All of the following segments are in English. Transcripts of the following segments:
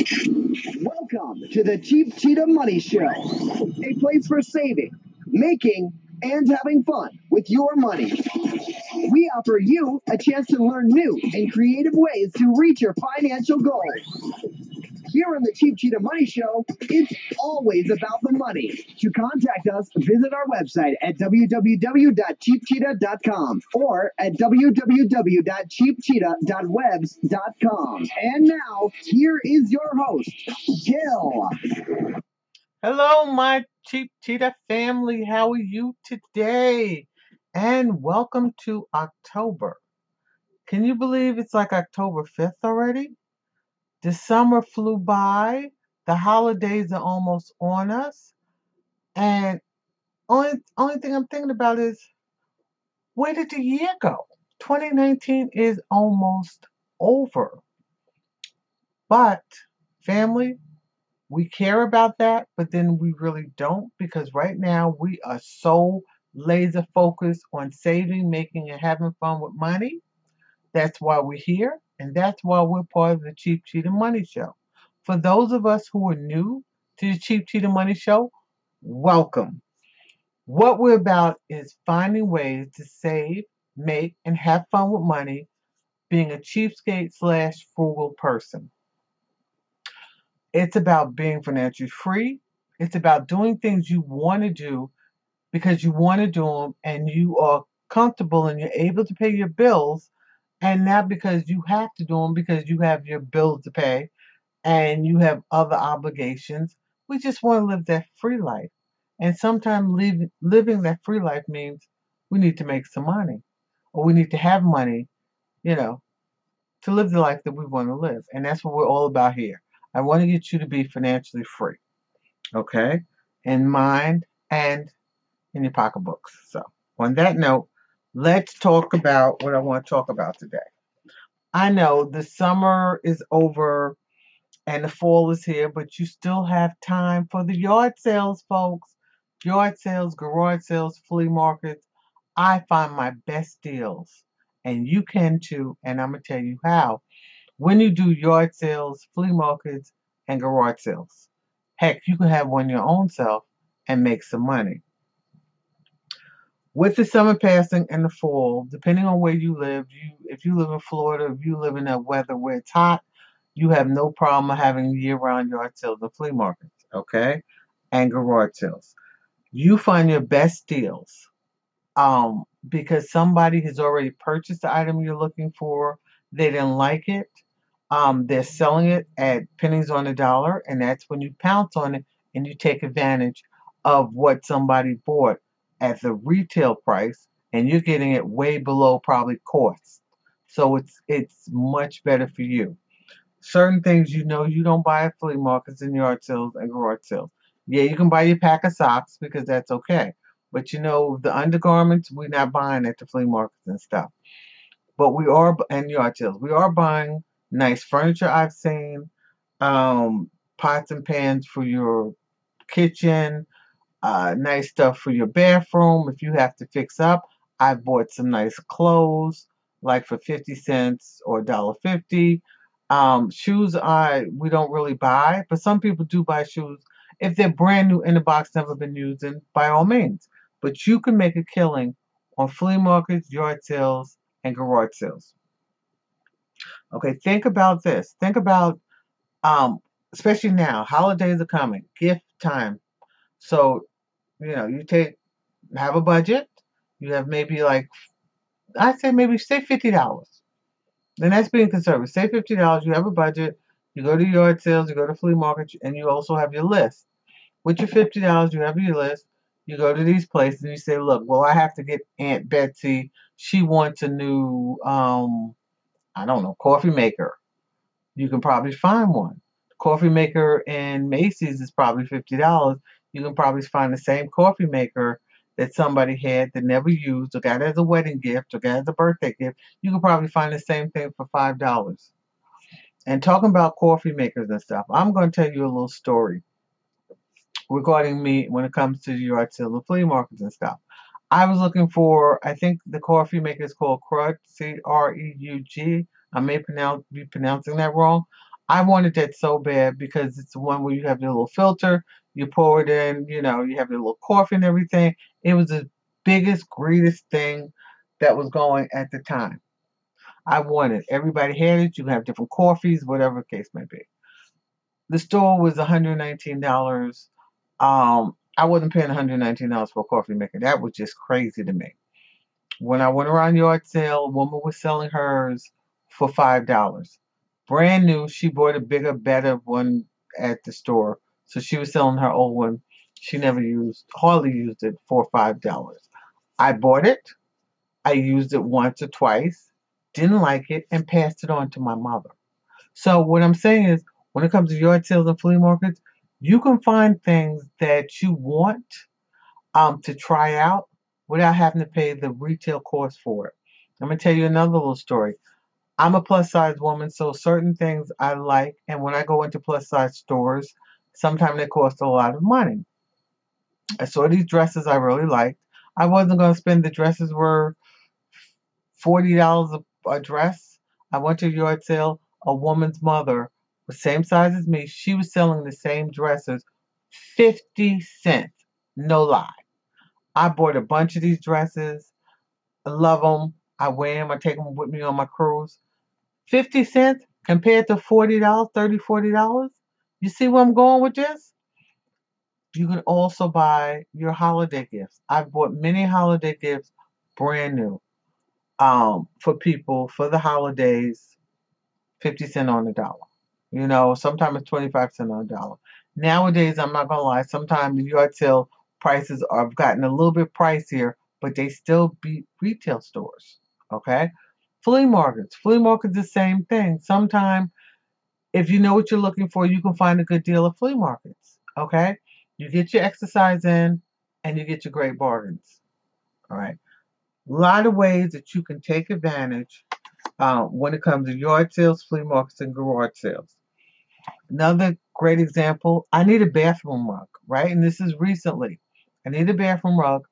Welcome to the Cheap Cheetah Money Show, a place for saving, making, and having fun with your money. We offer you a chance to learn new and creative ways to reach your financial goals. Here on the Cheap Cheetah Money Show, it's always about the money. To contact us, visit our website at www.cheapcheetah.com or at www.cheapcheetah.webs.com. And now, here is your host, Gil. Hello, my Cheap Cheetah family. How are you today? And welcome to October. Can you believe it's like October 5th already? The summer flew by. The holidays are almost on us. And only only thing I'm thinking about is where did the year go? 2019 is almost over. But family, we care about that, but then we really don't because right now we are so laser focused on saving, making, and having fun with money. That's why we're here, and that's why we're part of the Cheap Cheetah Money Show. For those of us who are new to the Cheap Cheetah Money Show, welcome. What we're about is finding ways to save, make, and have fun with money, being a cheapskate slash frugal person. It's about being financially free. It's about doing things you want to do because you want to do them and you are comfortable and you're able to pay your bills and not because you have to do them because you have your bills to pay and you have other obligations. We just want to live that free life. And sometimes living that free life means we need to make some money or we need to have money, you know, to live the life that we want to live. And that's what we're all about here. I want to get you to be financially free, okay, in mind and in your pocketbooks. So, on that note, let's talk about what I want to talk about today. I know the summer is over and the fall is here, but you still have time for the yard sales, folks. Yard sales, garage sales, flea markets. I find my best deals, and you can too, and I'm going to tell you how when you do yard sales, flea markets, and garage sales. Heck, you can have one your own self and make some money. With the summer passing and the fall, depending on where you live, you if you live in Florida, if you live in that weather where it's hot, you have no problem having year-round yard sales and flea markets, okay, and garage sales. You find your best deals um, because somebody has already purchased the item you're looking for. They didn't like it um, they're selling it at pennies on the dollar, and that's when you pounce on it and you take advantage of what somebody bought at the retail price, and you're getting it way below probably cost. So it's it's much better for you. Certain things you know you don't buy at flea markets and yard sales and garage sales. Yeah, you can buy your pack of socks because that's okay. But you know the undergarments we're not buying at the flea markets and stuff. But we are and yard sales. We are buying nice furniture I've seen, um, pots and pans for your kitchen, uh, nice stuff for your bathroom if you have to fix up. I bought some nice clothes, like for 50 cents or $1.50. Um, shoes I we don't really buy, but some people do buy shoes if they're brand new in the box, never been used, and by all means. But you can make a killing on flea markets, yard sales, and garage sales. Okay, think about this. Think about, um, especially now, holidays are coming, gift time. So, you know, you take, have a budget. You have maybe like, I say maybe say fifty dollars. Then that's being conservative. Say fifty dollars. You have a budget. You go to yard sales. You go to flea market, and you also have your list. With your fifty dollars, you have your list. You go to these places and you say, "Look, well, I have to get Aunt Betsy. She wants a new um, I don't know, coffee maker. You can probably find one. Coffee maker in Macy's is probably $50. You can probably find the same coffee maker that somebody had that never used or got as a wedding gift or got as a birthday gift. You can probably find the same thing for $5. And talking about coffee makers and stuff, I'm going to tell you a little story regarding me when it comes to yard sale and flea markets and stuff. I was looking for, I think the coffee maker is called Krug, C-R-E-U-G. I may pronounce, be pronouncing that wrong. I wanted that so bad because it's the one where you have your little filter, you pour it in, you know, you have your little coffee and everything. It was the biggest, greatest thing that was going at the time. I wanted. Everybody had it. You have different coffees, whatever the case may be. The store was $119. Um, I wasn't paying $119 for a coffee maker. That was just crazy to me. When I went around yard sale, a woman was selling hers for five dollars. Brand new. She bought a bigger, better one at the store. So she was selling her old one. She never used, hardly used it for five dollars. I bought it. I used it once or twice, didn't like it, and passed it on to my mother. So what I'm saying is, when it comes to yard sales and flea markets, you can find things that you want um, to try out without having to pay the retail cost for it. I'm gonna tell you another little story. I'm a plus size woman, so certain things I like, and when I go into plus size stores, sometimes they cost a lot of money. I saw these dresses I really liked. I wasn't gonna spend the dresses were forty dollars a dress. I went to a yard sale. A woman's mother, the same size as me, she was selling the same dresses, fifty cents. No lie. I bought a bunch of these dresses. I love them. I wear them. I take them with me on my cruise. 50 cents compared to $40, $30, $40. You see where I'm going with this? You can also buy your holiday gifts. I've bought many holiday gifts brand new um, for people for the holidays, 50 cents on the dollar. You know, sometimes it's 25 cents on a dollar. Nowadays, I'm not going to lie, sometimes the yard sale prices have gotten a little bit pricier, but they still beat retail stores. Okay? Flea markets. Flea markets the same thing. Sometimes if you know what you're looking for, you can find a good deal at flea markets. Okay? You get your exercise in and you get your great bargains. All right. A lot of ways that you can take advantage uh, when it comes to yard sales, flea markets, and garage sales. Another great example I need a bathroom rug, right? And this is recently. I need a bathroom rug.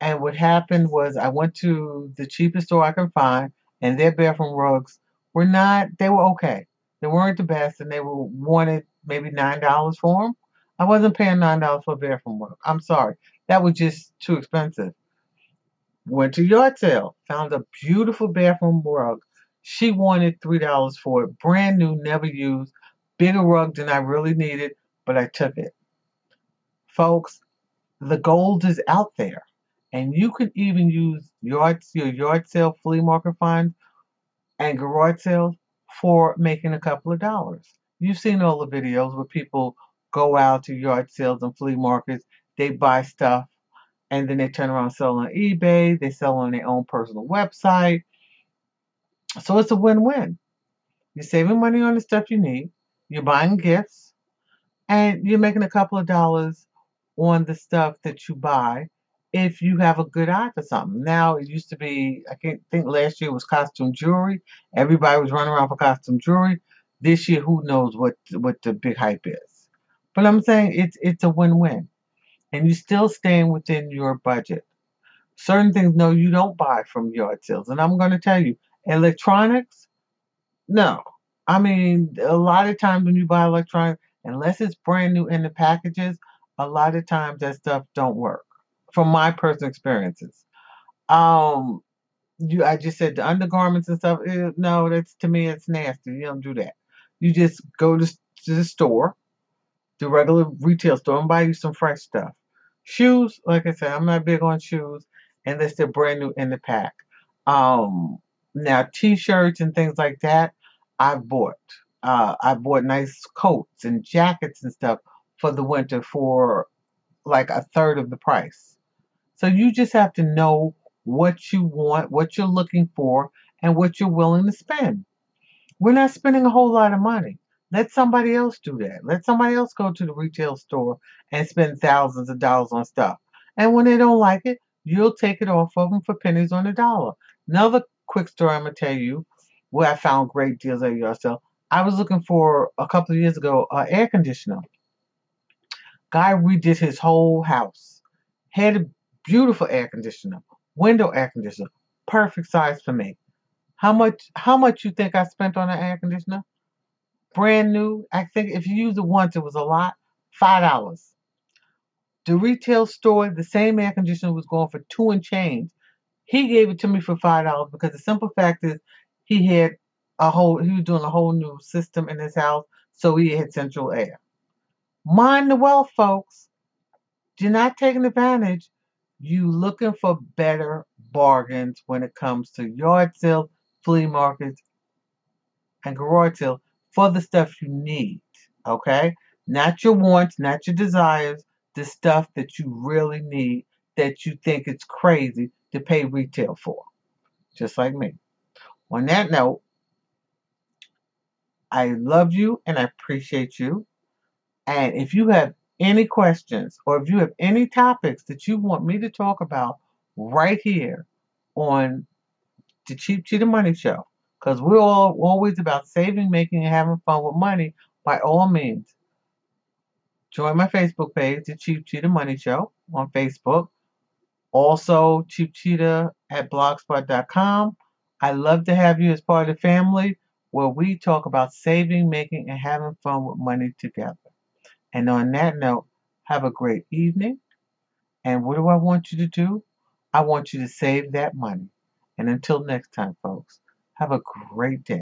And what happened was I went to the cheapest store I can find, and their bathroom rugs were not, they were okay. They weren't the best, and they were wanted maybe $9 for them. I wasn't paying $9 for a bathroom rug. I'm sorry. That was just too expensive. Went to yard sale, found a beautiful bathroom rug. She wanted $3 for it, brand new, never used, bigger rug than I really needed, but I took it. Folks, the gold is out there. And you can even use yard, your yard sale flea market finds and garage sales for making a couple of dollars. You've seen all the videos where people go out to yard sales and flea markets, they buy stuff, and then they turn around and sell on eBay, they sell on their own personal website. So it's a win-win. You're saving money on the stuff you need, you're buying gifts, and you're making a couple of dollars on the stuff that you buy if you have a good eye for something. Now it used to be, I can't think last year was costume jewelry. Everybody was running around for costume jewelry. This year, who knows what what the big hype is. But I'm saying it's it's a win-win. And you're still staying within your budget. Certain things, no, you don't buy from yard sales. And I'm going to tell you, electronics, no. I mean, a lot of times when you buy electronics, unless it's brand new in the packages, a lot of times that stuff don't work from my personal experiences. Um, you, I just said the undergarments and stuff. eh, no, that's to me, it's nasty. You don't do that. You just go to, to the store, the regular retail store, and buy you some fresh stuff. Shoes, like I said, I'm not big on shoes unless they're brand new in the pack. Um, now t-shirts and things like that, I've bought. Uh, I bought nice coats and jackets and stuff for the winter for like a third of the price. So you just have to know what you want, what you're looking for, and what you're willing to spend. We're not spending a whole lot of money. Let somebody else do that. Let somebody else go to the retail store and spend thousands of dollars on stuff. And when they don't like it, you'll take it off of them for pennies on the dollar. Another quick story I'm going to tell you where I found great deals at yourself. I was looking for a couple of years ago an air conditioner. Guy redid his whole house. Had beautiful air conditioner, window air conditioner, perfect size for me. How much? How much you think I spent on an air conditioner? brand new. I think if you used it once, it was a lot. Five dollars. The retail store, the same air conditioner was going for two and change. He gave it to me for five dollars because the simple fact is he had a whole he was doing a whole new system in his house, so he had central air. Mind the wealth, folks. You're not taking advantage. You looking for better bargains when it comes to yard sales, flea markets, and garage sales for the stuff you need. Okay? Not your wants, not your desires, the stuff that you really need that you think it's crazy to pay retail for. Just like me. On that note, I love you and I appreciate you. And if you have any questions or if you have any topics that you want me to talk about right here on the Cheap Cheetah Money Show, because we're all always about saving, making, and having fun with money, by all means, join my Facebook page, The Cheap Cheetah Money Show on Facebook. Also, Cheap Cheetah at blogspot.com. I love to have you as part of the family where we talk about saving, making, and having fun with money together. And on that note, have a great evening. And what do I want you to do? I want you to save that money. And until next time, folks, have a great day.